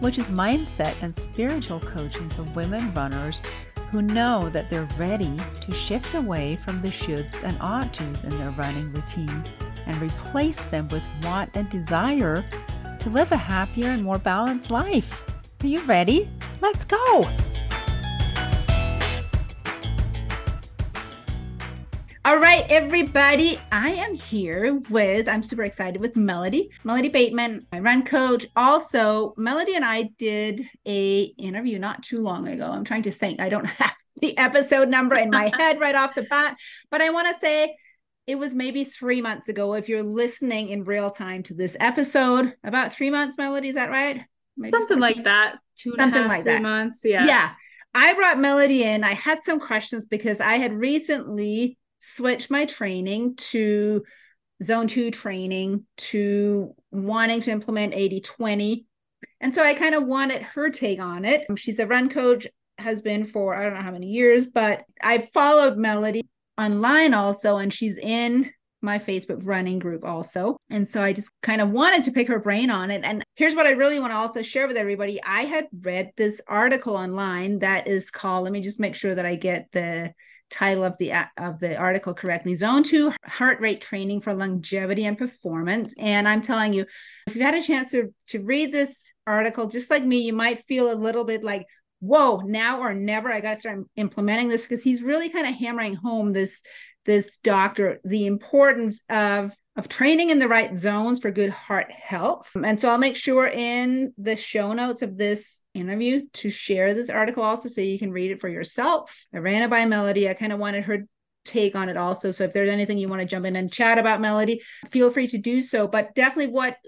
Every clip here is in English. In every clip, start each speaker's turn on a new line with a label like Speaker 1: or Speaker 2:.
Speaker 1: which is mindset and spiritual coaching for women runners who know that they're ready to shift away from the shoulds and ought tos in their running routine and replace them with want and desire to live a happier and more balanced life. Are you ready? Let's go! All right, everybody. I am here with, I'm super excited with Melody, Melody Bateman, my run coach. Also, Melody and I did a interview not too long ago. I'm trying to think. I don't have the episode number in my head right off the bat, but I want to say it was maybe three months ago. If you're listening in real time to this episode, about three months, Melody, is that right?
Speaker 2: Maybe Something 14? like that. Two and Something a half, like three that. months. Yeah.
Speaker 1: Yeah. I brought Melody in. I had some questions because I had recently switch my training to zone two training to wanting to implement 80 20. And so I kind of wanted her take on it. Um, she's a run coach, has been for I don't know how many years, but I followed Melody online also, and she's in my Facebook running group also. And so I just kind of wanted to pick her brain on it. And here's what I really want to also share with everybody. I had read this article online that is called, let me just make sure that I get the title of the of the article correctly zone 2 heart rate training for longevity and performance. And i'm telling you if you've had a chance to to read this article just like me you might feel a little bit like whoa now or never i got to start implementing this because he's really kind of hammering home this this doctor the importance of of training in the right zones for good heart health. And so i'll make sure in the show notes of this interview to share this article also so you can read it for yourself. I ran it by Melody. I kind of wanted her take on it also. So if there's anything you want to jump in and chat about Melody, feel free to do so. But definitely what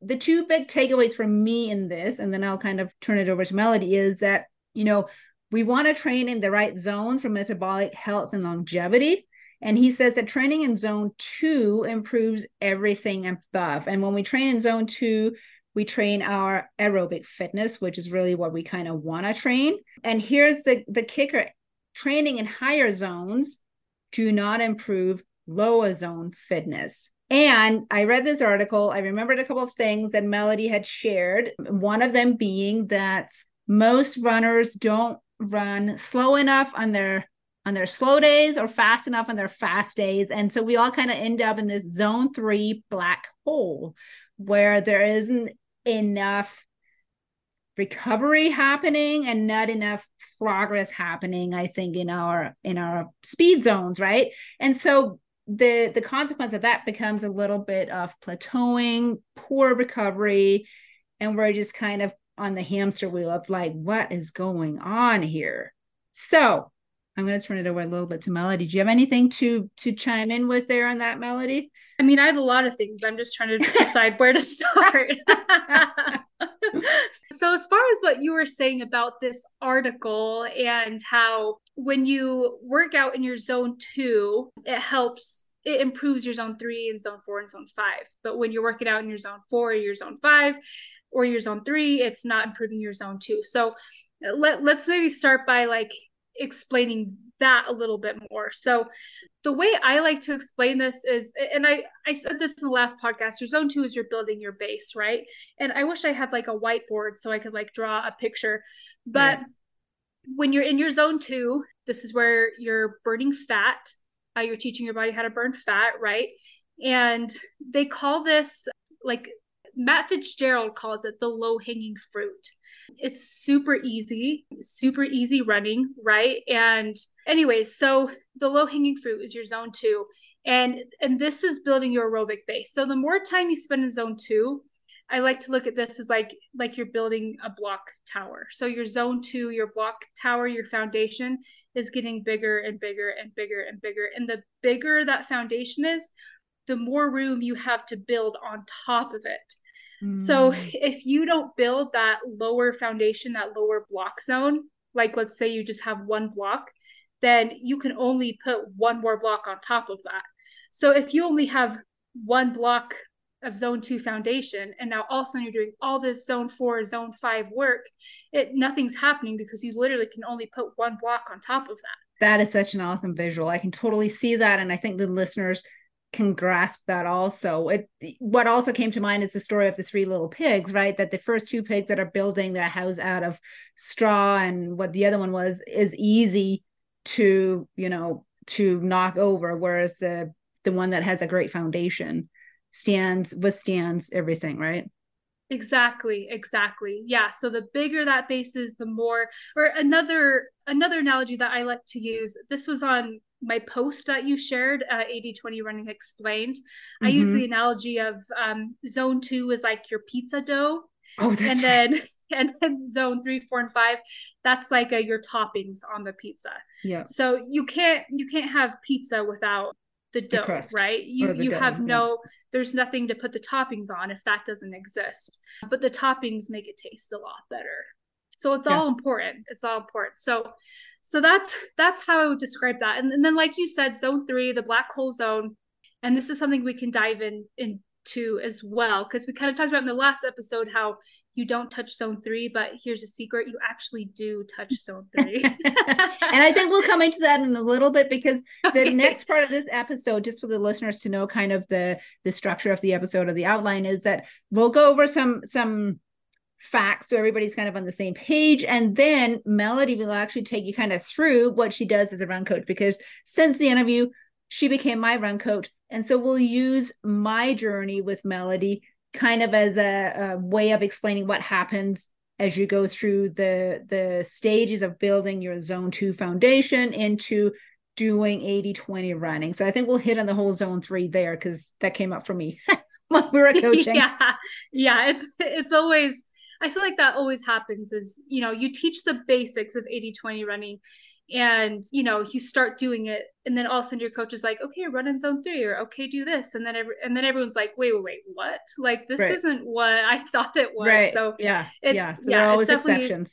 Speaker 1: the two big takeaways for me in this, and then I'll kind of turn it over to Melody, is that, you know, we want to train in the right zones for metabolic health and longevity. And he says that training in zone two improves everything above. And when we train in zone two, we train our aerobic fitness, which is really what we kind of want to train. And here's the, the kicker training in higher zones do not improve lower zone fitness. And I read this article. I remembered a couple of things that Melody had shared. One of them being that most runners don't run slow enough on their on their slow days or fast enough on their fast days. And so we all kind of end up in this zone three black hole where there isn't enough recovery happening and not enough progress happening i think in our in our speed zones right? And so the the consequence of that becomes a little bit of plateauing poor recovery and we're just kind of on the hamster wheel of like what is going on here? So I'm going to turn it over a little bit to Melody. Do you have anything to to chime in with there on that Melody?
Speaker 2: I mean, I have a lot of things. I'm just trying to decide where to start. so, as far as what you were saying about this article and how when you work out in your zone two, it helps it improves your zone three and zone four and zone five. But when you're working out in your zone four, your zone five, or your zone three, it's not improving your zone two. So let, let's maybe start by like explaining that a little bit more. So the way I like to explain this is and I I said this in the last podcast, your zone 2 is you're building your base, right? And I wish I had like a whiteboard so I could like draw a picture. But yeah. when you're in your zone 2, this is where you're burning fat. Uh, you're teaching your body how to burn fat, right? And they call this like Matt Fitzgerald calls it the low hanging fruit. It's super easy, super easy running, right? And anyway, so the low hanging fruit is your zone 2 and and this is building your aerobic base. So the more time you spend in zone 2, I like to look at this as like like you're building a block tower. So your zone 2, your block tower, your foundation is getting bigger and bigger and bigger and bigger. And the bigger that foundation is, the more room you have to build on top of it. Mm. So if you don't build that lower foundation, that lower block zone, like let's say you just have one block, then you can only put one more block on top of that. So if you only have one block of zone two foundation and now all of a sudden you're doing all this zone four zone five work it nothing's happening because you literally can only put one block on top of that
Speaker 1: that is such an awesome visual i can totally see that and i think the listeners can grasp that also. It what also came to mind is the story of the three little pigs right? That the first two pigs that are building their house out of straw and what the other one was is easy to you know to knock over whereas the the one that has a great foundation stands withstands everything right
Speaker 2: exactly exactly yeah so the bigger that base is the more or another another analogy that i like to use this was on my post that you shared uh, 80 20 running explained mm-hmm. i use the analogy of um, zone two is like your pizza dough oh, that's and right. then and then zone three four and five that's like a, your toppings on the pizza
Speaker 1: yeah
Speaker 2: so you can't you can't have pizza without the dough, the right? You you dough, have no there's nothing to put the toppings on if that doesn't exist. But the toppings make it taste a lot better. So it's yeah. all important. It's all important. So so that's that's how I would describe that. And, and then like you said, zone three, the black hole zone, and this is something we can dive in in into as well because we kind of talked about in the last episode how you don't touch zone three, but here's a secret you actually do touch zone three.
Speaker 1: and I think we'll come into that in a little bit because the okay. next part of this episode, just for the listeners to know kind of the the structure of the episode or the outline, is that we'll go over some some facts so everybody's kind of on the same page and then melody will actually take you kind of through what she does as a run coach because since the interview she became my run coach and so we'll use my journey with melody kind of as a, a way of explaining what happens as you go through the the stages of building your zone 2 foundation into doing 80 20 running. So i think we'll hit on the whole zone 3 there because that came up for me when we were coaching.
Speaker 2: Yeah. Yeah it's it's always i feel like that always happens is you know you teach the basics of 80 20 running and you know you start doing it and then all of a sudden your coach is like okay run in zone three or okay do this. And then every, and then everyone's like wait wait wait what? Like this right. isn't what i thought it was. Right. so
Speaker 1: yeah. It's yeah, so yeah it's definitely exceptions.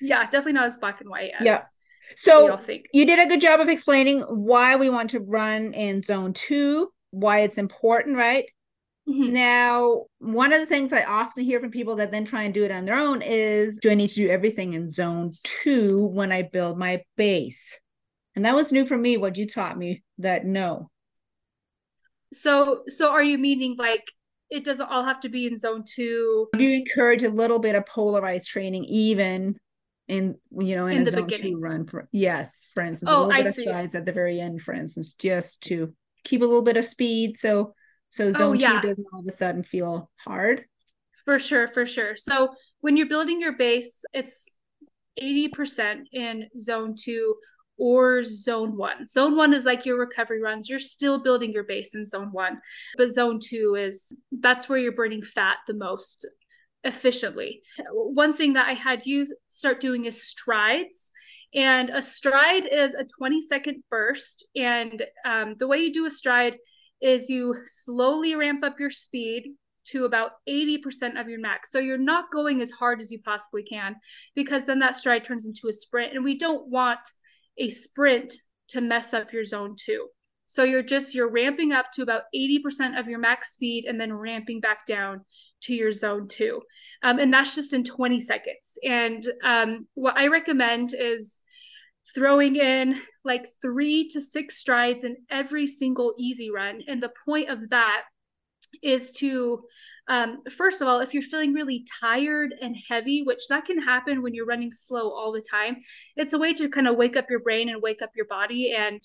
Speaker 2: yeah definitely not as black and white as
Speaker 1: yeah so you did a good job of explaining why we want to run in zone two why it's important right Mm-hmm. Now, one of the things I often hear from people that then try and do it on their own is do I need to do everything in zone two when I build my base? And that was new for me. What you taught me that no.
Speaker 2: So, so are you meaning like it doesn't all have to be in zone two?
Speaker 1: Do you encourage a little bit of polarized training, even in you know in, in zone beginning. run? For, yes, for instance, oh, a little I bit see. of strides at the very end, for instance, just to keep a little bit of speed. So so oh, zone oh, yeah. two doesn't all of a sudden feel hard.
Speaker 2: For sure, for sure. So when you're building your base, it's 80% in zone two or zone one. Zone one is like your recovery runs. You're still building your base in zone one. But zone two is that's where you're burning fat the most efficiently. One thing that I had you start doing is strides. And a stride is a 20 second burst. And um, the way you do a stride is you slowly ramp up your speed to about 80% of your max. So you're not going as hard as you possibly can because then that stride turns into a sprint. And we don't want a sprint to mess up your zone two. So you're just you're ramping up to about 80% of your max speed and then ramping back down to your zone two. Um, and that's just in 20 seconds. And um, what I recommend is throwing in like three to six strides in every single easy run. And the point of that is to um, first of all if you're feeling really tired and heavy which that can happen when you're running slow all the time it's a way to kind of wake up your brain and wake up your body and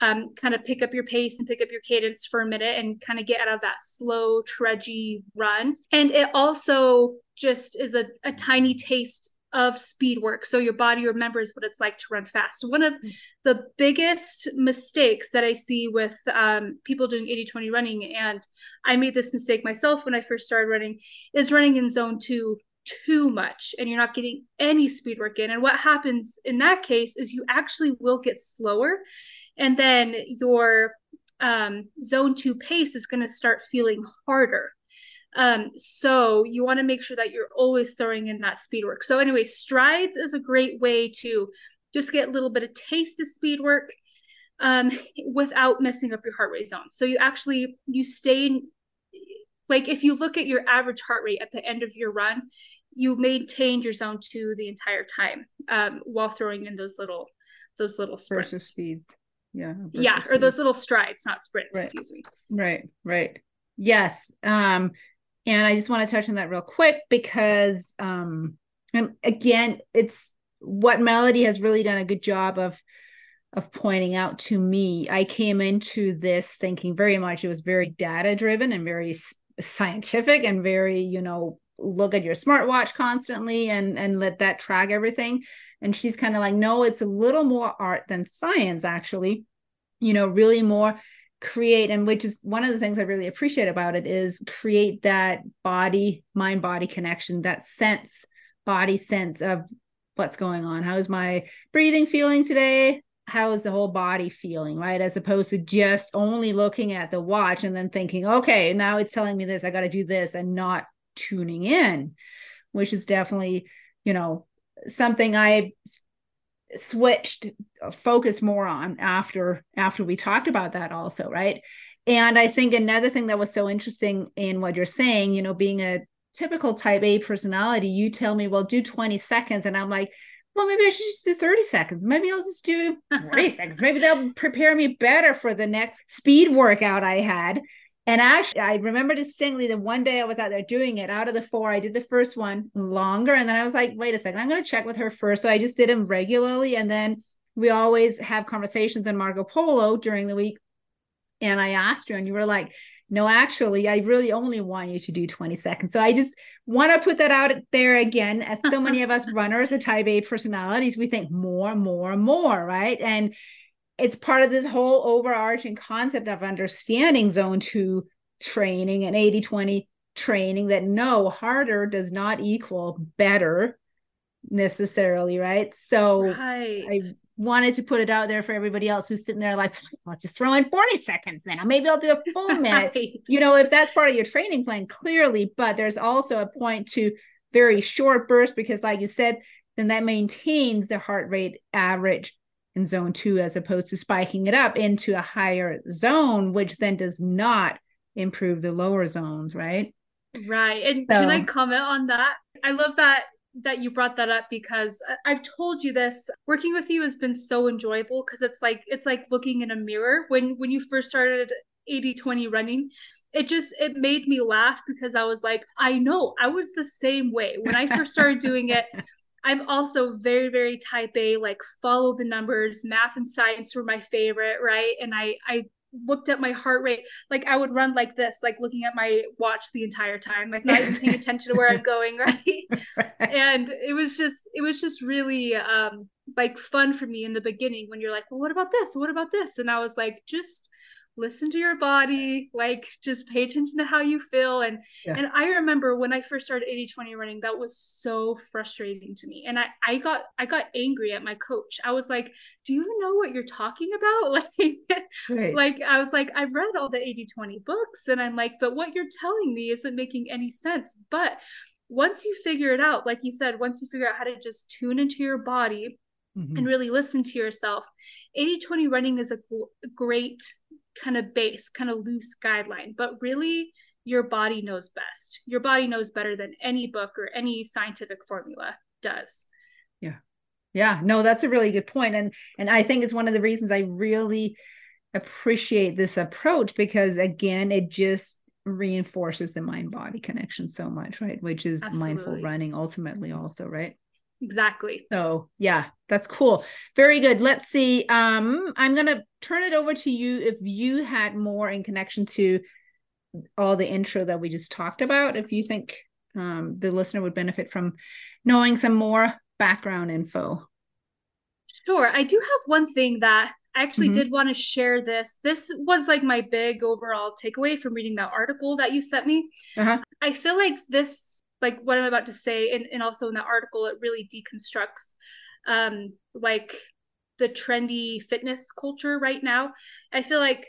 Speaker 2: um, kind of pick up your pace and pick up your cadence for a minute and kind of get out of that slow trudgy run and it also just is a, a tiny taste of speed work. So your body remembers what it's like to run fast. One of mm. the biggest mistakes that i see with um, people doing 80-20 running and i made this mistake myself when i first started running is running in zone two too much and you're not getting any speed work in. And what happens in that case is you actually will get slower and then your um, zone two pace is going to start feeling harder Um, so you want to make sure that you're always throwing in that speed work. So, anyway, strides is a great way to just get a little bit of taste of speed work um, without messing up your heart rate zone. So you actually you stay like if you look at your average heart rate at the end of your run, you maintained your zone two the entire time um, while throwing in those little those little sprints.
Speaker 1: Versus speeds. Yeah.
Speaker 2: Yeah, or those little strides, not sprints,
Speaker 1: right.
Speaker 2: excuse me.
Speaker 1: Right, right. Yes. Um, and I just want to touch on that real quick because um and again, it's what Melody has really done a good job of of pointing out to me. I came into this thinking very much it was very data driven and very scientific and very, you know, look at your smartwatch constantly and and let that track everything. And she's kind of like, no, it's a little more art than science, actually. You know, really more create and which is one of the things i really appreciate about it is create that body mind body connection that sense body sense of what's going on. How's my breathing feeling today? How is the whole body feeling right? As opposed to just only looking at the watch and then thinking okay now it's telling me this i got to do this and not tuning in which is definitely you know something i switched uh, focus more on after after we talked about that also right? And i think another thing that was so interesting in what you're saying you know being a typical type a personality you tell me well do 20 seconds and i'm like well maybe i should just do 30 seconds. Maybe i'll just do 40 seconds. Maybe they'll prepare me better for the next speed workout i had and actually, I remember distinctly that one day I was out there doing it. Out of the four, I did the first one longer. And then I was like, wait a second, I'm going to check with her first. So I just did them regularly. And then we always have conversations in Marco Polo during the week. And I asked you, and you were like, no, actually, I really only want you to do 20 seconds. So I just want to put that out there again. As so many of us runners, the type A personalities, we think more, more, more, right? And it's part of this whole overarching concept of understanding zone two training and 80 20 training that no harder does not equal better necessarily right so
Speaker 2: right.
Speaker 1: i wanted to put it out there for everybody else who's sitting there like i'll just throw in 40 seconds then maybe i'll do a full minute right. you know if that's part of your training plan clearly but there's also a point to very short burst because like you said then that maintains the heart rate average in zone two as opposed to spiking it up into a higher zone, which then does not improve the lower zones, right?
Speaker 2: Right. And so, can I comment on that? I love that that you brought that up because I've told you this working with you has been so enjoyable because it's like it's like looking in a mirror when when you first started 80 20 running it just it made me laugh because I was like I know I was the same way when I first started doing it I'm also very, very type A, like follow the numbers. Math and science were my favorite, right? And I I looked at my heart rate. Like I would run like this, like looking at my watch the entire time, like not even paying attention to where I'm going, right? and it was just it was just really um like fun for me in the beginning when you're like, well, what about this? What about this? And I was like, just listen to your body like just pay attention to how you feel. And yeah. and i remember when i first started 80 20 running that was so frustrating to me. And i i got i got angry at my coach. I was like do you know what you're talking about? Like right. like i was like i've read all the 80 20 books. And i'm like but what you're telling me isn't making any sense. But once you figure it out like you said once you figure out how to just tune into your body Mm-hmm. and really listen to yourself 80 20 running is a great kind of base, kind of loose guideline, but really your body knows best. Your body knows better than any book or any scientific formula does.
Speaker 1: Yeah. Yeah, no, that's a really good point and and I think it's one of the reasons I really appreciate this approach because again, it just reinforces the mind body connection so much, right? Which is Absolutely. mindful running ultimately also, right?
Speaker 2: Exactly.
Speaker 1: So yeah, that's cool. Very good. Let's see. Um, I'm gonna turn it over to you if you had more in connection to all the intro that we just talked about. If you think um, the listener would benefit from knowing some more background info.
Speaker 2: Sure. I do have one thing that I actually mm-hmm. did want to share this. This was like my big overall takeaway from reading that article that you sent me. Uh-huh. I feel like this like what I'm about to say, and, and also in the article, it really deconstructs um, like the trendy fitness culture right now. I feel like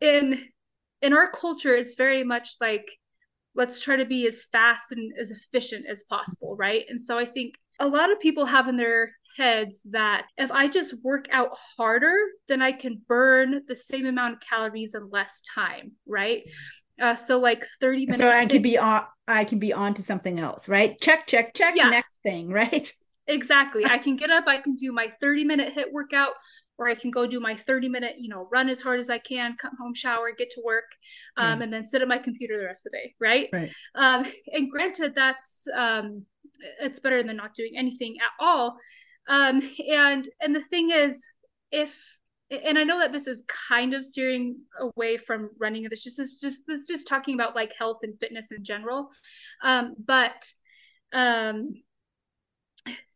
Speaker 2: in in our culture, it's very much like let's try to be as fast and as efficient as possible, right? And so I think a lot of people have in their heads that if I just work out harder, then I can burn the same amount of calories in less time, right? Uh, so like 30 minutes.
Speaker 1: So I can be on I can be on to something else, right? Check, check, check, yeah. next thing, right?
Speaker 2: Exactly. I can get up, I can do my 30 minute HIIT workout, or I can go do my 30 minute, you know, run as hard as I can, come home, shower, get to work, um, and then sit at my computer the rest of the day. Right.
Speaker 1: Right.
Speaker 2: Um, and granted, that's um, it's better than not doing anything at all. Um, and and the thing is, if and I know that this is kind of steering away from running. Of this just is just this just talking about like health and fitness in general. Um, but um,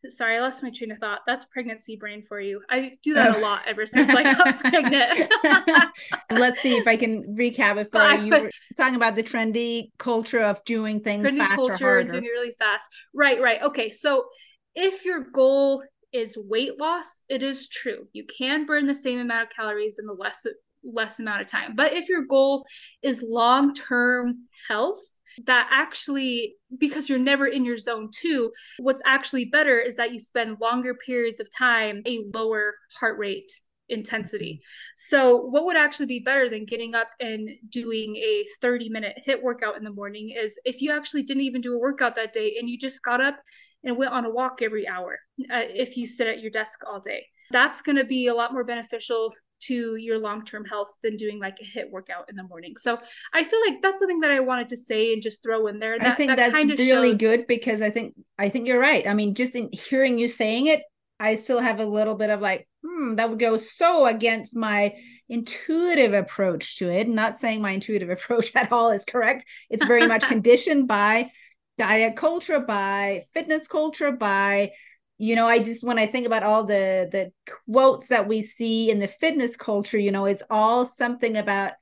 Speaker 2: sorry, I lost my train of thought. That's pregnancy brain for you. I do that oh. a lot ever since I got pregnant.
Speaker 1: Let's see if I can recap it for you. You were talking about the trendy culture of doing things trendy fast culture, harder.
Speaker 2: doing it really fast. Right, right. Okay, so if your goal is weight loss, it is true. You can burn the same amount of calories in the less less amount of time. But if your goal is long-term health, that actually because you're never in your zone 2, what's actually better is that you spend longer periods of time a lower heart rate intensity. So, what would actually be better than getting up and doing a 30 minute HIIT workout in the morning is if you actually didn't even do a workout that day and you just got up and went on a walk every hour uh, if you sit at your desk all day. That's going to be a lot more beneficial to your long-term health than doing like a HIIT workout in the morning. So I feel like that's something that I wanted to say and just throw in there.
Speaker 1: That, I think that that's really shows... good because I think I think you're right. I mean, just in hearing you saying it, I still have a little bit of like, hmm, that would go so against my intuitive approach to it. not saying my intuitive approach at all is correct. It's very much conditioned by diet culture, by fitness culture, by you know i just when i think about all the the quotes that we see in the fitness culture you know it's all something about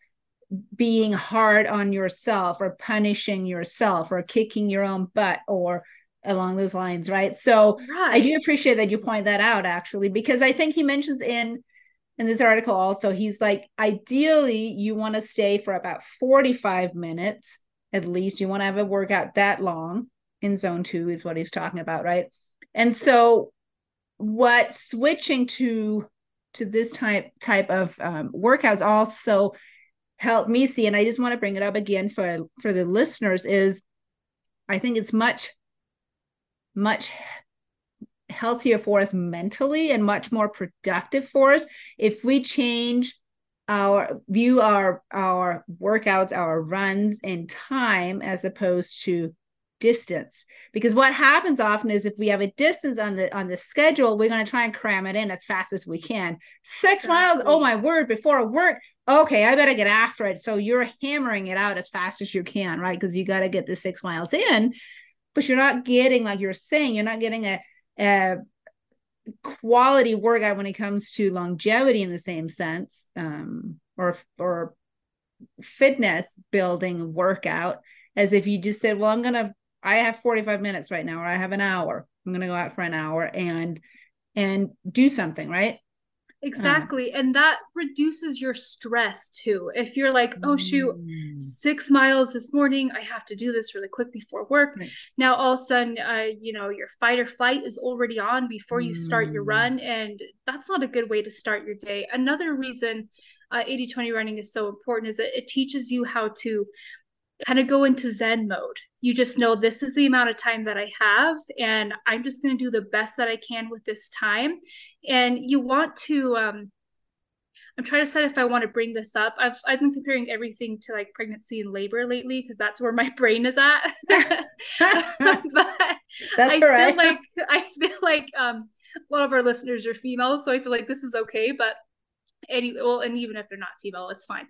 Speaker 1: being hard on yourself or punishing yourself or kicking your own butt or along those lines right so right. i do appreciate that you point that out actually because i think he mentions in in this article also he's like ideally you want to stay for about 45 minutes at least you want to have a workout that long in zone 2 is what he's talking about right? And so what switching to to this type type of um, workouts also helped me see and i just want to bring it up again for for the listeners is i think it's much much healthier for us mentally and much more productive for us if we change our view our our workouts our runs in time as opposed to distance. Because what happens often is if we have a distance on the on the schedule we're going to try and cram it in as fast as we can. Six miles oh my word before work okay i better get after it. So you're hammering it out as fast as you can right? Because you got to get the six miles in but you're not getting like you're saying you're not getting a, a quality workout when it comes to longevity in the same sense um, or or fitness building workout as if you just said well i'm to I have 45 minutes right now, or I have an hour. I'm to go out for an hour and and do something, right?
Speaker 2: Exactly. Um, and that reduces your stress too. If you're like, oh, shoot, mm. six miles this morning, I have to do this really quick before work. Right. Now, all of a sudden, uh, you know, your fight or flight is already on before you start your mm. run. And that's not a good way to start your day. Another reason uh, 80 20 running is so important is that it teaches you how to kind of go into Zen mode. You just know this is the amount of time that I have, and I'm just going to do the best that I can with this time. And you want to, um, I'm trying to decide if I want to bring this up. I've I've been comparing everything to like pregnancy and labor lately because that's where my brain is at. but
Speaker 1: that's I
Speaker 2: feel like I feel like um a lot of our listeners are female, so I feel like this is okay. But any well, and even if they're not female, it's fine.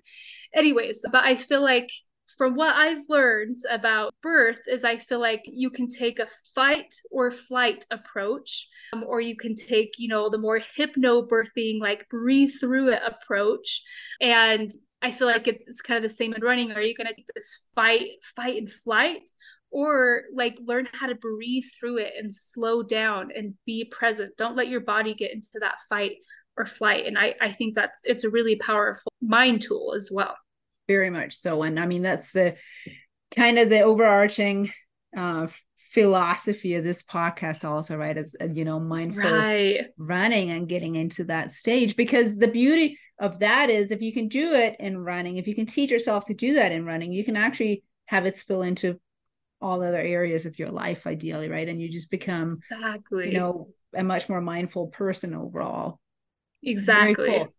Speaker 2: Anyways, but I feel like from what I've learned about birth is I feel like you can take a fight or flight approach, um, or you can take, you know, the more hypnobirthing, like breathe through it approach. And I feel like it's kind of the same in running. Are you going to take this fight, fight and flight? Or like learn how to breathe through it and slow down and be present. Don't let your body get into that fight or flight. And I, I think that's it's a really powerful mind tool as well
Speaker 1: very much so. And i mean that's the kind of the overarching uh, philosophy of this podcast also right? As uh, you know mindful
Speaker 2: right.
Speaker 1: running and getting into that stage. Because the beauty of that is if you can do it in running if you can teach yourself to do that in running you can actually have it spill into all other areas of your life ideally right? And you just become
Speaker 2: exactly.
Speaker 1: you know a much more mindful person overall.
Speaker 2: Exactly.
Speaker 1: cool.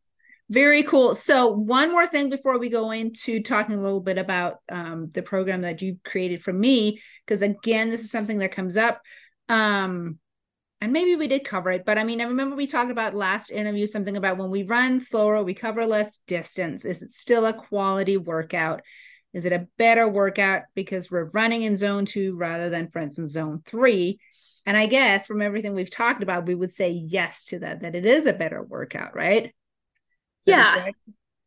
Speaker 1: Very cool. So, one more thing before we go into talking a little bit about um, the program that you created for me, because again, this is something that comes up. Um, and maybe we did cover it, but I mean, I remember we talked about last interview something about when we run slower, we cover less distance. Is it still a quality workout? Is it a better workout because we're running in zone two rather than, for instance, zone three? And I guess from everything we've talked about, we would say yes to that, that it is a better workout, right?
Speaker 2: Yeah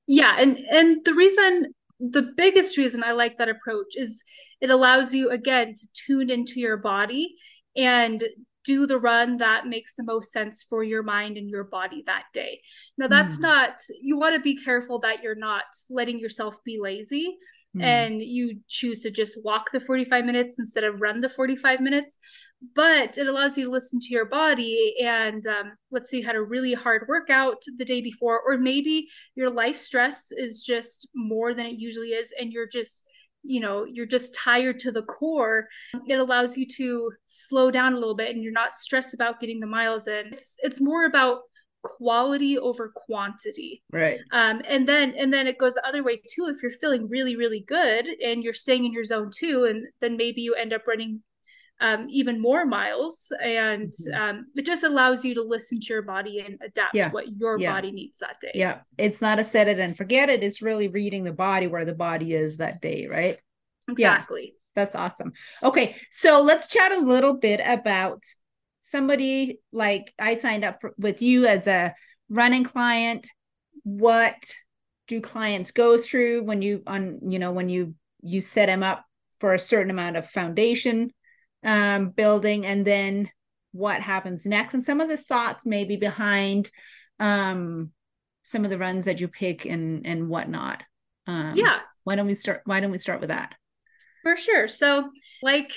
Speaker 2: yeah and and the reason the biggest reason i like that approach is it allows you again to tune into your body and do the run that makes the most sense for your mind and your body that day now that's mm. not you want to be careful that you're not letting yourself be lazy mm. and you choose to just walk the 45 minutes instead of run the 45 minutes but it allows you to listen to your body and um, let's say you had a really hard workout the day before or maybe your life stress is just more than it usually is and you're just you know you're just tired to the core it allows you to slow down a little bit and you're not stressed about getting the miles in. It's it's more about quality over quantity.
Speaker 1: Right.
Speaker 2: Um and then and then it goes the other way two if you're feeling really really good and you're staying in your zone too and then maybe you end up running um, even more miles. And mm-hmm. um, it just allows you to listen to your body and adapt yeah. what your yeah. body needs that day.
Speaker 1: Yeah. It's not a set it and forget it. It's really reading the body where the body is that day right?
Speaker 2: Exactly. Yeah.
Speaker 1: that's awesome. Okay. So let's chat a little bit about somebody like i signed up for, with you as a running client. What do clients go through when you on you know when you you set them up for a certain amount of foundation um, building and then what happens next. And some of the thoughts maybe behind um, some of the runs that you pick and and whatnot.
Speaker 2: Um, yeah.
Speaker 1: why don't we start why don't we start with that?
Speaker 2: For sure. So like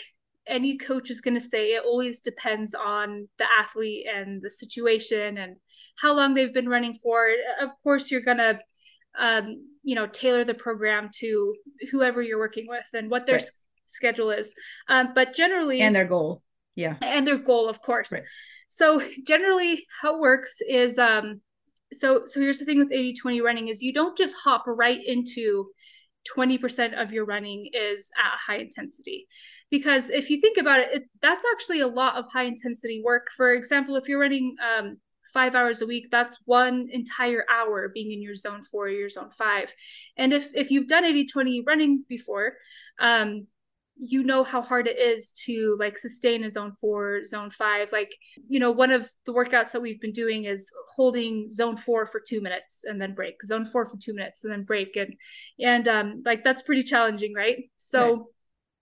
Speaker 2: any coach is going to say it always depends on the athlete and the situation and how long they've been running for. Of course you're going to um, you know tailor the program to whoever you're working with and what their right schedule is. Um, but generally,
Speaker 1: and their goal, yeah,
Speaker 2: and their goal, of course. Right. So generally, how it works is, um, so so here's the thing with 80-20 running is you don't just hop right into 20% of your running is at high intensity because if you think about it, it, that's actually a lot of high intensity work for example if you're running um, five hours a week that's one entire hour being in your zone four or your zone five and if if you've done 80 20 running before um, you know how hard it is to like sustain a zone four, zone five. Like, you know, one of the workouts that we've been doing is holding zone four for two minutes and then break, zone four for two minutes and then break. And and um like that's pretty challenging, right? So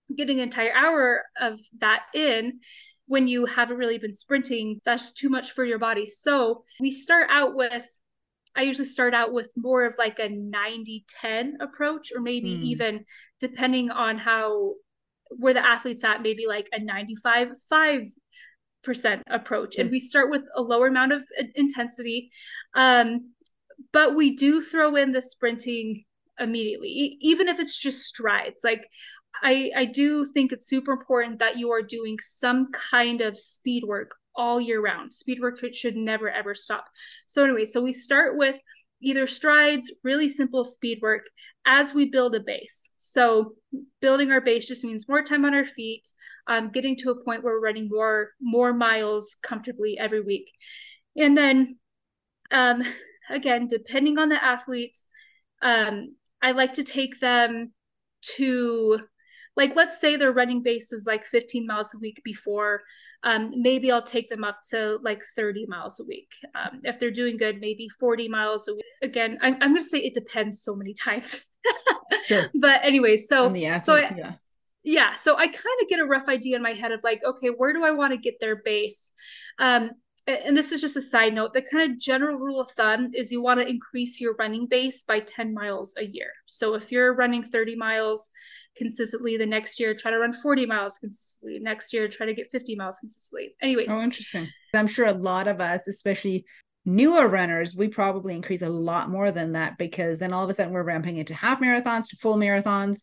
Speaker 2: right. getting an entire hour of that in when you haven't really been sprinting, that's too much for your body. So we start out with I usually start out with more of like a 90 10 approach, or maybe mm. even depending on how where the athletes at maybe like a 95 5 percent approach. And we start with a lower amount of intensity. Um, but we do throw in the sprinting immediately even if it's just strides. Like i i do think it's super important that you are doing some kind of speed work all year round. Speed work should never ever stop. So anyway so we start with either strides, really simple speed work as we build a base. So building our base just means more time on our feet, um, getting to a point where we're running more more miles comfortably every week. And then um, again, depending on the athlete, um, I like to take them to like let's say their running base is like 15 miles a week before um, maybe i'll take them up to like 30 miles a week. Um, if they're doing good maybe 40 miles a week. Again i'm, I'm going to say it depends so many times. Sure. but anyway so so I, yeah. Yeah so i kind of get a rough idea in my head of like okay where do i want to get their base? Um, and this is just a side note, the kind of general rule of thumb is you want to increase your running base by 10 miles a year. So if you're running 30 miles consistently the next year, try to run 40 miles consistently. Next year, try to get 50 miles consistently. Anyways.
Speaker 1: Oh, interesting. I'm sure a lot of us, especially newer runners, we probably increase a lot more than that because then all of a sudden we're ramping into half marathons to full marathons.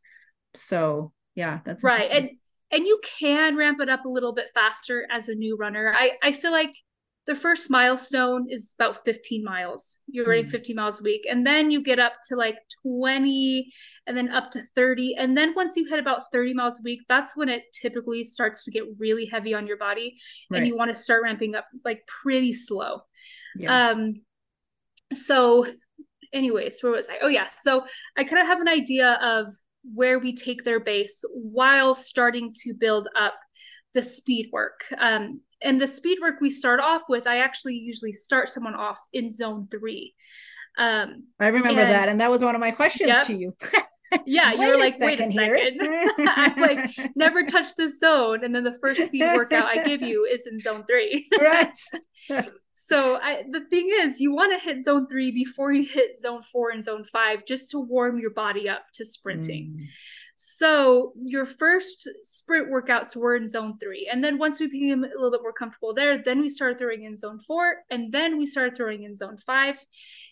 Speaker 1: So yeah, that's
Speaker 2: right. And and you can ramp it up a little bit faster as a new runner. I, I feel like the first milestone is about 15 miles. You're running mm. 50 miles a week. And then you get up to like 20 and then up to 30. And then once you hit about 30 miles a week, that's when it typically starts to get really heavy on your body. Right. And you want to start ramping up like pretty slow. Yeah. Um so anyways, where was I? Oh yeah. So I kind of have an idea of where we take their base while starting to build up the speed work. Um, and the speed work we start off with, I actually usually start someone off in zone three. Um,
Speaker 1: I remember and, that, and that was one of my questions yep. to you.
Speaker 2: yeah, you were like, wait a second. I'm like, never touch this zone. And then the first speed workout I give you is in zone three. right. so I, the thing is, you want to hit zone three before you hit zone four and zone five, just to warm your body up to sprinting. Mm. So your first sprint workouts were in zone three. And then once we became a little bit more comfortable there, then we started throwing in zone four. And then we started throwing in zone five.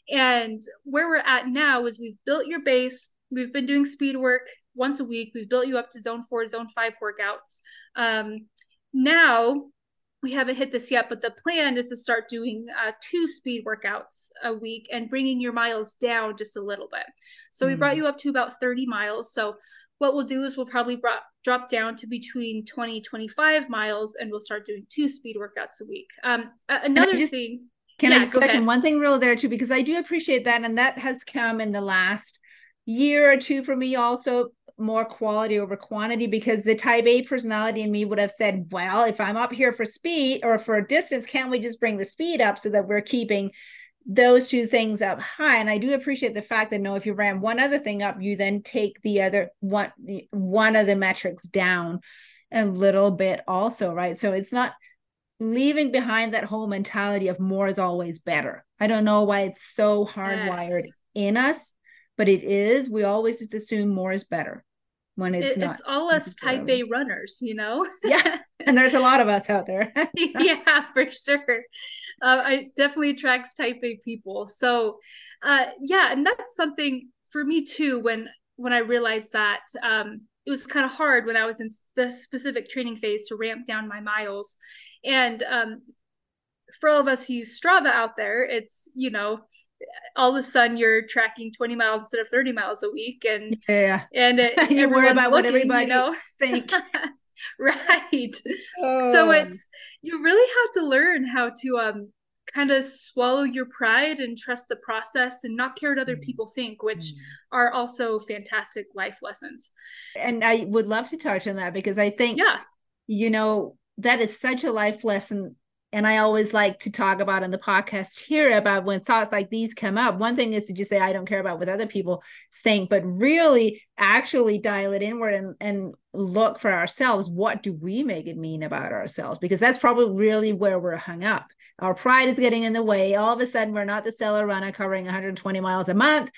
Speaker 2: And where we're at now is we've built your base. We've been doing speed work once a week. We've built you up to zone four, zone five workouts. Um, now we haven't hit this yet, but the plan is to start doing uh, two speed workouts a week and bringing your miles down just a little bit. So mm. we brought hmm. you up to about 30 miles. So what we'll do is we'll probably brought, drop down to between 20 25 miles and we'll start doing two speed workouts a week. Um another just, thing
Speaker 1: can yeah, i just mention one thing real there too because i do appreciate that and that has come in the last year or two for me also more quality over quantity because the type A personality in me would have said, well, if I'm up here for speed or for distance, can't we just bring the speed up so that we're keeping those two things up high and i do appreciate the fact that no if you ran one other thing up you then take the other one one of the metrics down a little bit also right so it's not leaving behind that whole mentality of more is always better i don't know why it's so hardwired yes. in us but it is we always just assume more is better when it's it, not.
Speaker 2: It's all us type A runners, you know?
Speaker 1: yeah. And there's a lot of us out there.
Speaker 2: yeah, for sure. Uh, I definitely attracts type A people. So, uh, yeah, and that's something for me too. When when I realized that um, it was kind of hard when I was in the specific training phase to ramp down my miles, and um, for all of us who use Strava out there, it's you know all of a sudden you're tracking 20 miles instead of 30 miles a week and
Speaker 1: yeah
Speaker 2: and it,
Speaker 1: you worry about what everybody you know think
Speaker 2: right oh. so it's you really have to learn how to um kind of swallow your pride and trust the process and not care what other mm. people think which mm. are also fantastic life lessons
Speaker 1: and i would love to touch on that because i think
Speaker 2: yeah
Speaker 1: you know that is such a life lesson and I always like to talk about in the podcast here about when thoughts like these come up. One thing is to just say, I don't care about what other people think, but really actually dial it inward and, and look for ourselves. What do we make it mean about ourselves? Because that's probably really where we're hung up. Our pride is getting in the way. All of a sudden, we're not the seller runner covering 120 miles a month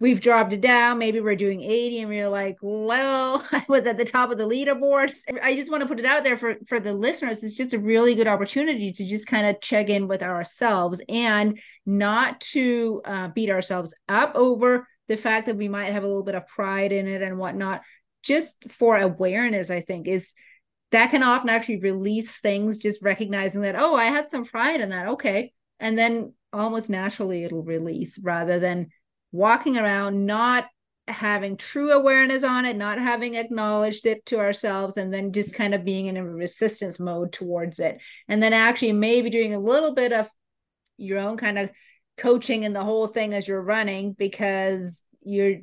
Speaker 1: we've dropped it down. Maybe we're doing 80 and we're like, well, I was at the top of the leaderboard. I just want to put it out there for, for the listeners. It's just a really good opportunity to just kind of check in with ourselves and not to uh, beat ourselves up over the fact that we might have a little bit of pride in it and whatnot. Just for awareness, I think is that can often actually release things, just recognizing that, oh, I had some pride in that. Okay. And then almost naturally it'll release rather than walking around not having true awareness on it, not having acknowledged it to ourselves, and then just kind of being in a resistance mode towards it. And then actually maybe doing a little bit of your own kind of coaching in the whole thing as you're running because you're,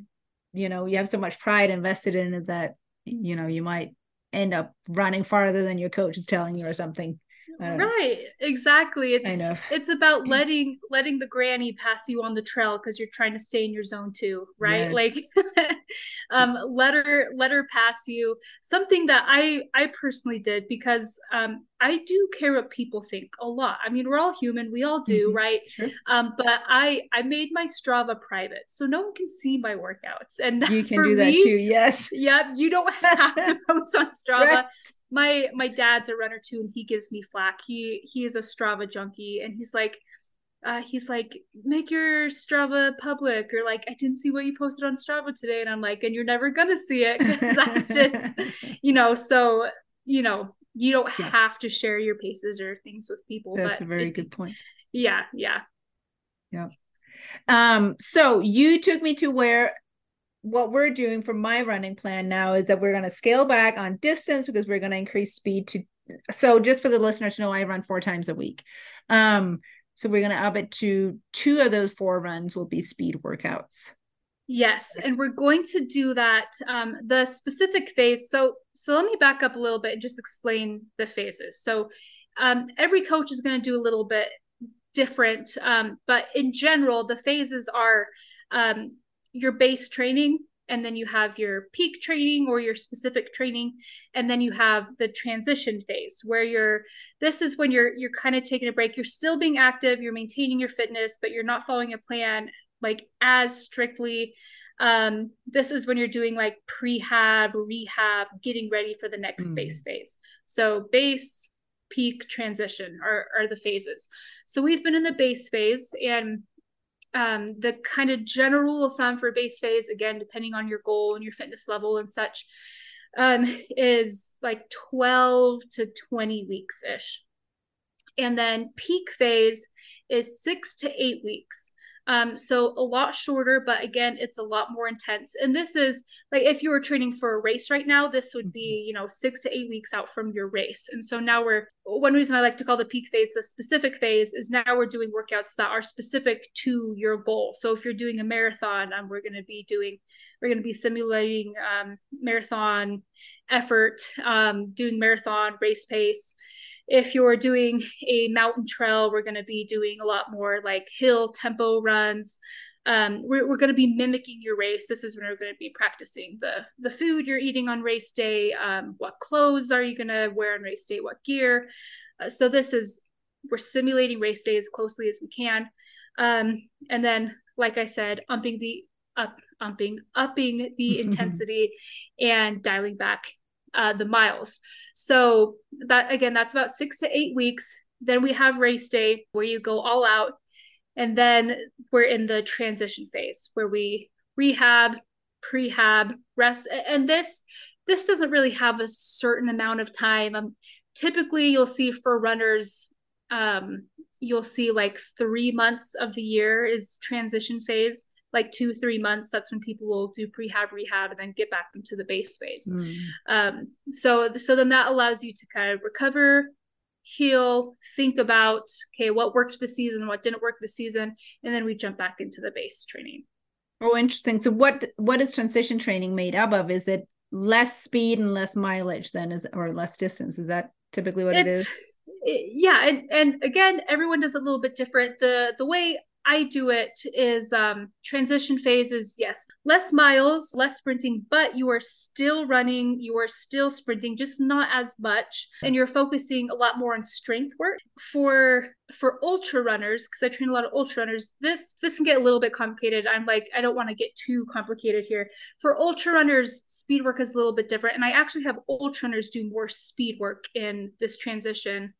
Speaker 1: you know, you have so much pride invested in it that, you know, you might end up running farther than your coach is telling you or something
Speaker 2: right know. exactly it's kind of. it's about letting letting the granny pass you on the trail because you're trying to stay in your zone two right yes. like um let her let her pass you something that i i personally did because um I do care what people think a lot. I mean, we're all human, we all do, mm-hmm. right? Sure. Um, but I I made my Strava private, so no one can see my workouts. And
Speaker 1: you can do that me, too. Yes.
Speaker 2: Yep. You don't have to post on Strava. Right. My my dad's a runner too, and he gives me flack. He he is a Strava junkie, and he's like. Uh, he's like, make your Strava public, or like, I didn't see what you posted on Strava today, and I'm like, and you're never gonna see it because that's just, you know. So you know, you don't yeah. have to share your paces or things with people.
Speaker 1: That's a very good point.
Speaker 2: Yeah, yeah.
Speaker 1: Yeah. Um, so you took me to where what we're doing for my running plan now is that we're going to scale back on distance because we're going to increase speed to so just for the listeners to know I run four times a week. Um, so we're going to up it to two of those four runs will be speed workouts.
Speaker 2: Yes, and we're going to do that. Um, the specific phase. So, so let me back up a little bit and just explain the phases. So, um, every coach is going to do a little bit different, um, but in general, the phases are um, your base training, and then you have your peak training or your specific training, and then you have the transition phase where you're. This is when you're you're kind of taking a break. You're still being active. You're maintaining your fitness, but you're not following a plan like as strictly um, this is when you're doing like prehab rehab getting ready for the next mm. base phase so base peak transition are, are the phases so we've been in the base phase and um, the kind of general rule of thumb for base phase again depending on your goal and your fitness level and such um, is like 12 to 20 weeks ish and then peak phase is six to eight weeks um, so a lot shorter, but again, it's a lot more intense. And this is like if you were training for a race right now, this would be, mm-hmm. you know, six to eight weeks out from your race. And so now we're one reason I like to call the peak phase the specific phase is now we're doing workouts that are specific to your goal. So if you're doing a marathon, um, we're going to be doing, we're going to be simulating um, marathon effort, um, doing marathon race pace if you're doing a mountain trail, we're going to be doing a lot more like hill tempo runs. Um, we're, we're going to be mimicking your race. This is when we're going to be practicing the the food you're eating on race day. Um, what clothes are you going to wear on race day? What gear? Uh, so this is we're simulating race day as closely as we can. Um, and then, like I said, umping the up, umping, upping the intensity and dialing back uh, the miles. So that again, that's about six to eight weeks. Then we have race day where you go all out, and then we're in the transition phase where we rehab, prehab, rest, and this this doesn't really have a certain amount of time. Um, typically, you'll see for runners. Um, you'll see like three months of the year is transition phase like two three months that's when people will do prehab rehab and then get back into the base phase. Mm. um, so so then that allows you to kind of recover heal think about okay what worked this season what didn't work this season and then we jump back into the base training.
Speaker 1: Oh interesting. So what what is transition training made up of? Is it less speed and less mileage then is or less distance? Is that typically what it's, it is
Speaker 2: yeah and, and again everyone does a little bit different. The the way I do it is um, transition phases, yes, less miles, less sprinting, but you are still running, you are still sprinting, just not as much. And you're focusing a lot more on strength work. For for ultra runners, because I train a lot of ultra runners, this this can get a little bit complicated. I'm like, I don't want to get too complicated here. For ultra runners, speed work is a little bit different. And I actually have ultra runners do more speed work in this transition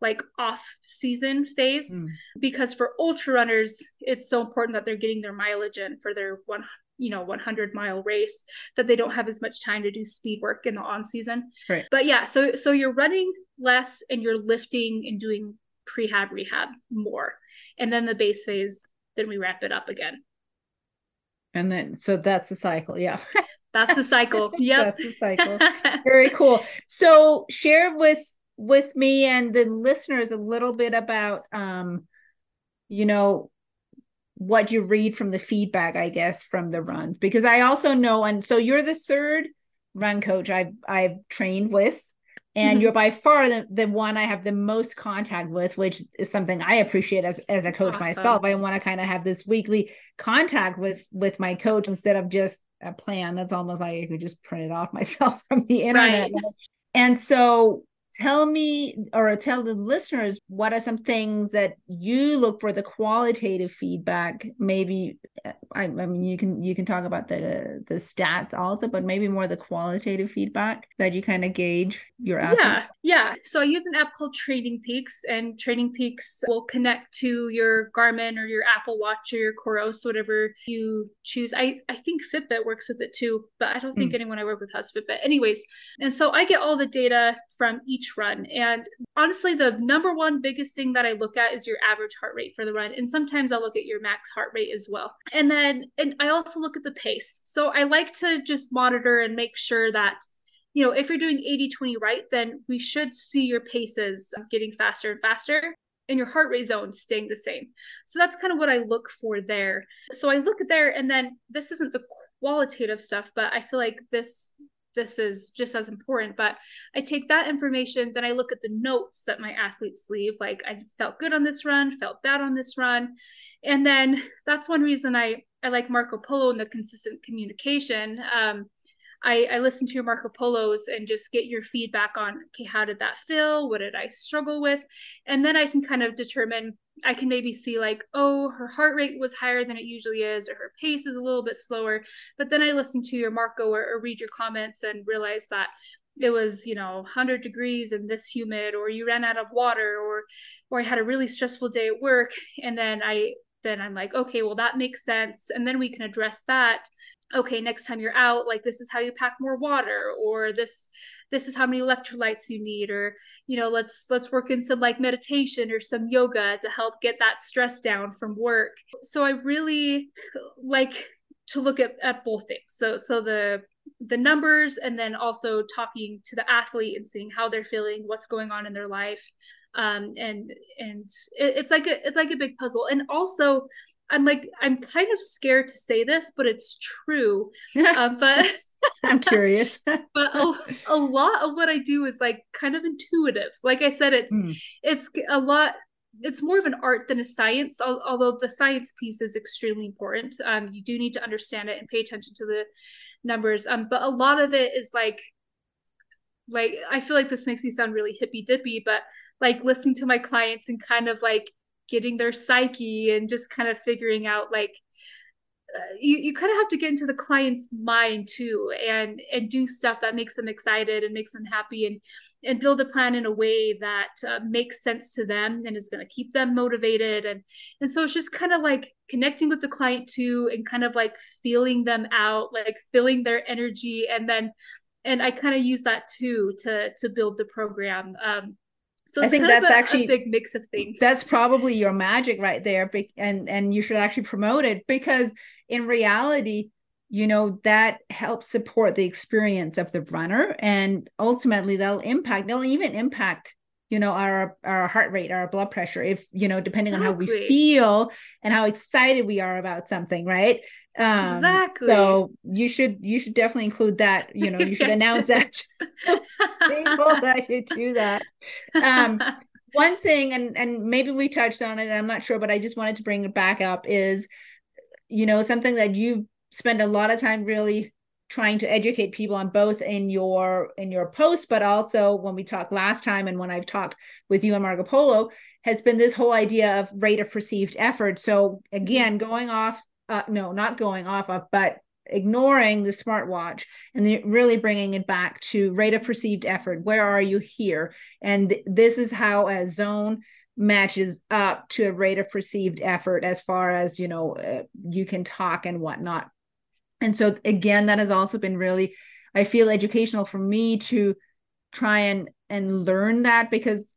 Speaker 2: like off season phase mm. because for ultra runners it's so important that they're getting their mileage in for their one you know 100 mile race that they don't have as much time to do speed work in the on season. Right. But yeah so so you're running less and you're lifting and doing prehab rehab more. And then the base phase then we wrap it up again.
Speaker 1: And then so that's the cycle yeah.
Speaker 2: That's the cycle. Yeah
Speaker 1: that's the cycle. Very cool. So share with with me and the listeners a little bit about um you know what you read from the feedback i guess from the runs because i also know and so you're the third run coach i've i've trained with and mm-hmm. you're by far the, the one i have the most contact with which is something i appreciate as, as a coach awesome. myself i want to kind of have this weekly contact with with my coach instead of just a plan that's almost like i could just print it off myself from the internet right. and so tell me or tell the listeners what are some things that you look for the qualitative feedback maybe I, I, mean you can you can talk about the the stats also but maybe more the qualitative feedback that you kind of gauge your athletes.
Speaker 2: yeah yeah so i use an app called training peaks and training peaks will connect to your garmin or your apple watch or your coros whatever you choose i i think fitbit works with it too but i don't think mm. anyone i work with has fitbit anyways and so i get all the data from each run. And honestly, the number one biggest thing that I look at is your average heart rate for the run. And sometimes I'll look at your max heart rate as well. And then, and I also look at the pace. So I like to just monitor and make sure that you know, if you're doing 80 20 right, then we should see your paces getting faster and faster and your heart rate zone staying the same. So that's kind of what I look for there. So I look there, and then this isn't the qualitative stuff, but I feel like this this is just as important. But I take that information, then I look at the notes that my athletes leave. Like I felt good on this run, felt bad on this run. And then that's one reason I, I like Marco Polo and the consistent communication. Um, I, I listen to your Marco Polos and just get your feedback on, okay, how did that feel? What did I struggle with? And then I can kind of determine, I can maybe see like, oh, her heart rate was higher than it usually is, or her pace is a little bit slower. But then I listen to your Marco or, or read your comments and realize that it was you know 100 degrees and this humid or you ran out of water or or i had a really stressful day at work and then i then i'm like okay well that makes sense and then we can address that okay next time you're out like this is how you pack more water or this this is how many electrolytes you need or you know let's let's work in some like meditation or some yoga to help get that stress down from work. So i really like to look at, at both things. So so the the numbers and then also talking to the athlete and seeing how they're feeling what's going on in their life. Um, and and it, it's like a it's like a big puzzle. And also i'm like i'm kind of scared to say this but it's true um, but
Speaker 1: i'm curious.
Speaker 2: but a, a, lot of what i do is like kind of intuitive. Like i said it's mm. it's a lot it's more of an art than a science although the science piece is extremely important. Um, you do need to understand it and pay attention to the numbers. Um, but a lot of it is like like i feel like this makes me sound really hippy dippy but like listening to my clients and kind of like getting their psyche and just kind of figuring out like uh, you, you kind of have to get into the client's mind too and and do stuff that makes them excited and makes them happy and and build a plan in a way that uh, makes sense to them and is going to keep them motivated. And and so it's just kind of like connecting with the client too and kind of like feeling them out like feeling their energy. And then and i kind of use that too to to build the program. Um so I think that's a, actually a big mix of things.
Speaker 1: That's probably your magic right there, and and you should actually promote it because in reality, you know that helps support the experience of the runner, and ultimately that'll impact. They'll even impact you know our our heart rate our blood pressure if you know depending exactly. on how we feel and how excited we are about something right um, exactly. So you should you should definitely include that. You know, you should announce that people that you do that. Um, one thing, and and maybe we touched on it. I'm not sure, but I just wanted to bring it back up. Is you know something that you spend a lot of time really trying to educate people on both in your in your post but also when we talked last time and when i've talked with you and marco polo has been this whole idea of rate of perceived effort so again going off uh, no, not going off of, but ignoring the smartwatch and really bringing it back to rate of perceived effort. Where are you here? And th- this is how a zone matches up to a rate of perceived effort as far as you know uh, you can talk and whatnot. And so again, that has also been really, I feel educational for me to try and and learn that because,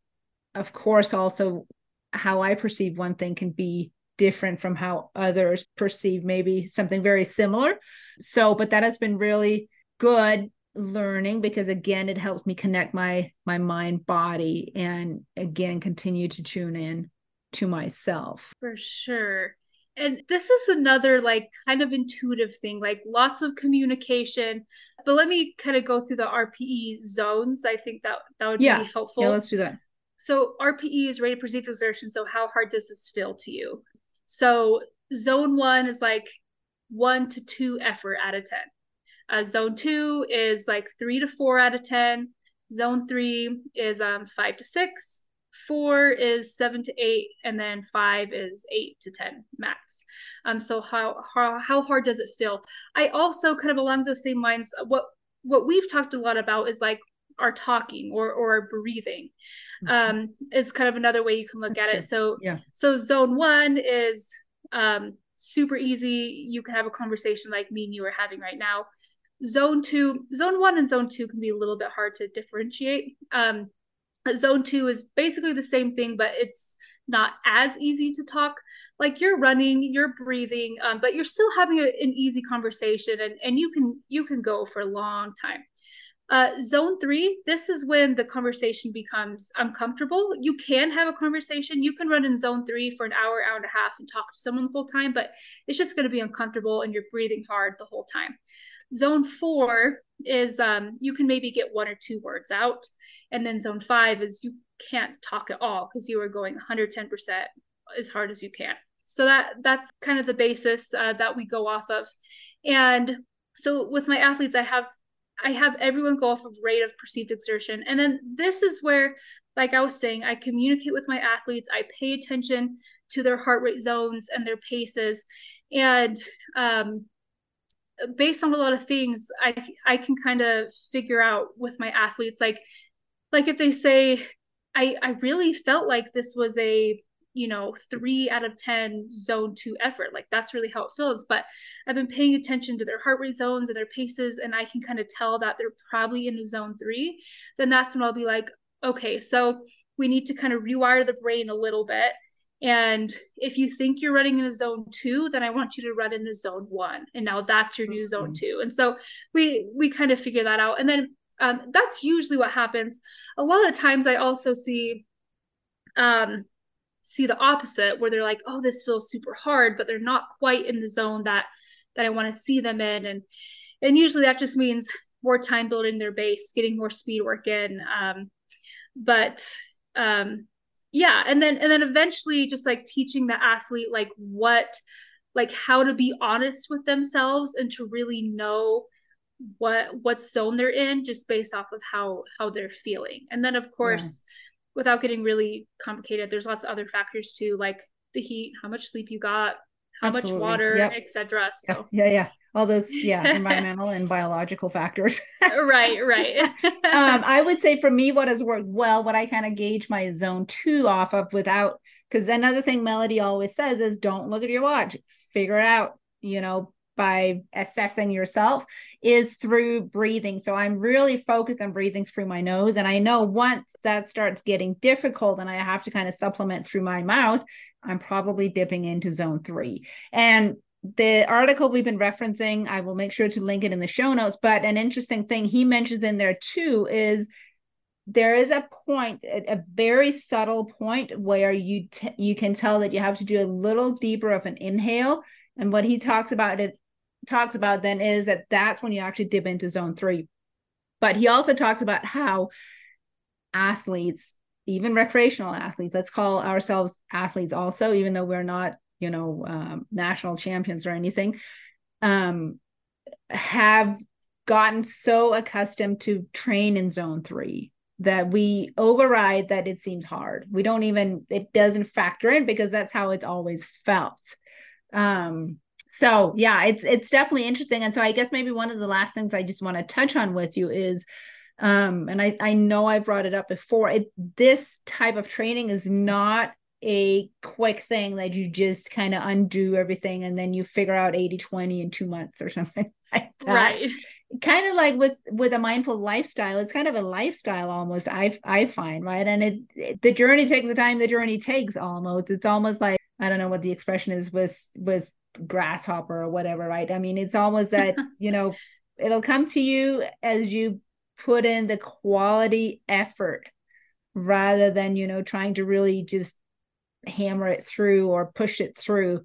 Speaker 1: of course, also how I perceive one thing can be different from how others perceive maybe something very similar. So, but that has been really good learning because again it helps me connect my my mind body and again continue to tune in to myself.
Speaker 2: For sure. And this is another like kind of intuitive thing like lots of communication. But let me kind of go through the rpe zones. I think that that would yeah. be helpful.
Speaker 1: yeah let's do that.
Speaker 2: So rpe is rate of perceived exertion. So how hard does this feel to you so zone one is like one to two effort out of 10. Uh, zone two is like three to four out of 10. Zone three is um, five to six, four is seven to eight, and then five is eight to 10 max. Um, so how, how, how hard does it feel? I also kind of along those same lines, what, what we've talked a lot about is like our talking or, or our breathing mm-hmm. um, is kind of another way you can look That's at true. it. So,
Speaker 1: yeah.
Speaker 2: So zone one is um, super easy. You can have a conversation like me and you are having right now. Zone two, zone one and zone two can be a little bit hard to differentiate. Um, zone two is basically the same thing, but it's not as easy to talk. Like you're running, you're breathing, um, but you're still having a, an easy conversation, and and you can you can go for a long time. Uh, zone three, this is when the conversation becomes uncomfortable. You can have a conversation. You can run in zone three for an hour, hour and a half and talk to someone the whole time, but it's just going to be uncomfortable and you're breathing hard the whole time. Zone four is um, you can maybe get one or two words out. And then zone five is you can't talk at all because you are going 110% as hard as you can. So that that's kind of the basis uh, that we go off of. And so with my athletes, I have I have everyone go off of rate of perceived exertion. And then this is where, like I was saying, I communicate with my athletes, I pay attention to their heart rate zones and their paces. And um, based on a lot of things, I I can kind of figure out with my athletes, like like if they say, I I really felt like this was a you know, three out of 10 zone two effort. Like that's really how it feels. But I've been paying attention to their heart rate zones and their paces, and I can kind of tell that they're probably in a zone three. Then that's when I'll be like, okay, so we need to kind of rewire the brain a little bit. And if you think you're running in a zone two, then I want you to run in a zone one. And now that's your new mm-hmm. zone two. And so we we kind of figure that out. And then um, that's usually what happens. A lot of times I also see um, see the opposite where they're like oh this feels super hard but they're not quite in the zone that that i want to see them in. And and usually that just means more time building their base getting more speed work in um, but um, yeah and then and then eventually just like teaching the athlete like what like how to be honest with themselves and to really know what what zone they're in just based off of how how they're feeling. And then of course without getting really complicated, there's lots of other factors too, like the heat, how much sleep you got, how Absolutely. much water, yep. etc.
Speaker 1: So yeah, yeah, yeah, all those yeah environmental and biological factors.
Speaker 2: right, right.
Speaker 1: um, I would say for me, what has worked well, what I kind of gauge my zone two off of without, because another thing Melody always says is don't look at your watch, figure it out. You know, by assessing yourself is through breathing. So I'm really focused on breathing through my nose. And I know once that starts getting difficult and I have to kind of supplement through my mouth, I'm probably dipping into zone three. And the article we've been referencing, I will make sure to link it in the show notes. But an interesting thing he mentions in there too is there is a point a very subtle point where you t- you can tell that you have to do a little deeper of an inhale and what he talks about it talks about then is that that's when you actually dip into zone three. But he also talks about how athletes, even recreational athletes, let's call ourselves athletes also, even though we're not, you know, um, national champions or anything, um, have gotten so accustomed to train in zone three that we override that it seems hard. We don't even, it doesn't factor in because that's how it's always felt. Um, so yeah it's it's definitely interesting. And so i guess maybe one of the last things i just want to touch on with you is um and i i know i brought it up before it this type of training is not a quick thing that you just kind of undo everything and then you figure out 80 20 in two months or something like that.
Speaker 2: Right.
Speaker 1: Kind of like with with a mindful lifestyle it's kind of a lifestyle almost i i find right? And it, it the journey takes the time the journey takes almost. It's almost like i don't know what the expression is with with grasshopper or whatever, right? I mean, it's almost that, you know, it'll come to you as you put in the quality effort rather than, you know, trying to really just hammer it through or push it through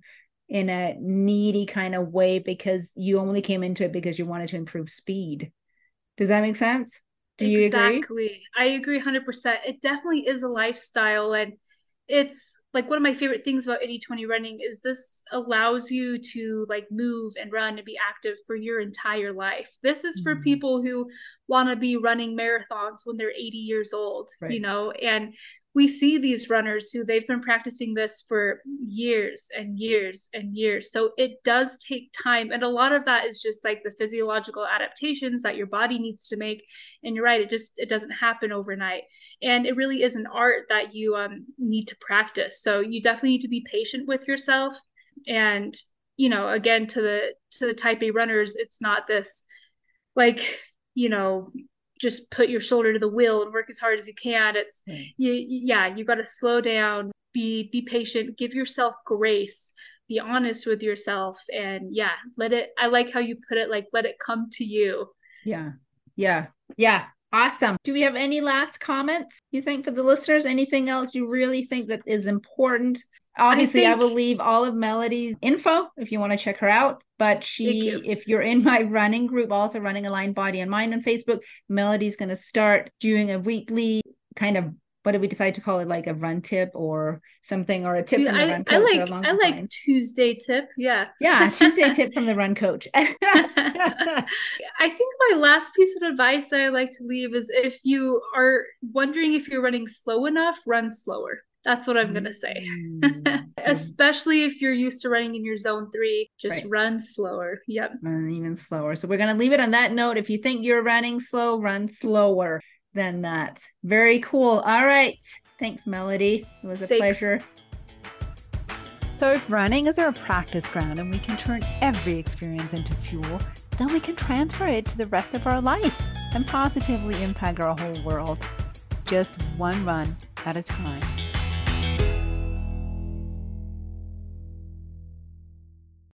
Speaker 1: in a needy kind of way because you only came into it because you wanted to improve speed. Does that make sense? Do you
Speaker 2: exactly.
Speaker 1: agree?
Speaker 2: I agree 100%. It definitely is a lifestyle and it's like one of my favorite things about 80-20 running is this allows you to like move and run and be active for your entire life this is for mm-hmm. people who want to be running marathons when they're 80 years old right. you know and we see these runners who they've been practicing this for years and years and years. So it does take time. And a lot of that is just like the physiological adaptations that your body needs to make. And you're right, it just it doesn't happen overnight. And it really is an art that you um, need to practice. So you definitely need to be patient with yourself. And, you know, again to the to the type A runners, it's not this like, you know, just put your shoulder to the wheel and work as hard as you can. It's mm. you yeah you got to slow down be be patient give yourself grace be honest with yourself and yeah let it i like how you put it like let it come to you.
Speaker 1: Yeah yeah yeah awesome. Do we have any last comments you think for the listeners? Anything else you really think that is important obviously I, think, I, will leave all of melody's info if you want to check her out but she if you're in my running group also running aligned body and mind on facebook melody's going to start doing a weekly kind of what did we decide to call it like a run tip or something or a tip from the I, run coach
Speaker 2: I like I like Tuesday tip yeah.
Speaker 1: Yeah Tuesday tip from the run coach. I
Speaker 2: think my last piece of advice that I like to leave is if you are wondering if you're running slow enough run slower that's what I'm going to say. Mm. Especially if you're used to running in your zone three, just right. run slower. Yep.
Speaker 1: Run even slower. So we're going to leave it on that note. If you think you're running slow, run slower than that. Very cool. All right. Thanks, Melody. It was a Thanks. pleasure. So, if running is our practice ground and we can turn every experience into fuel, then we can transfer it to the rest of our life and positively impact our whole world. Just one run at a time.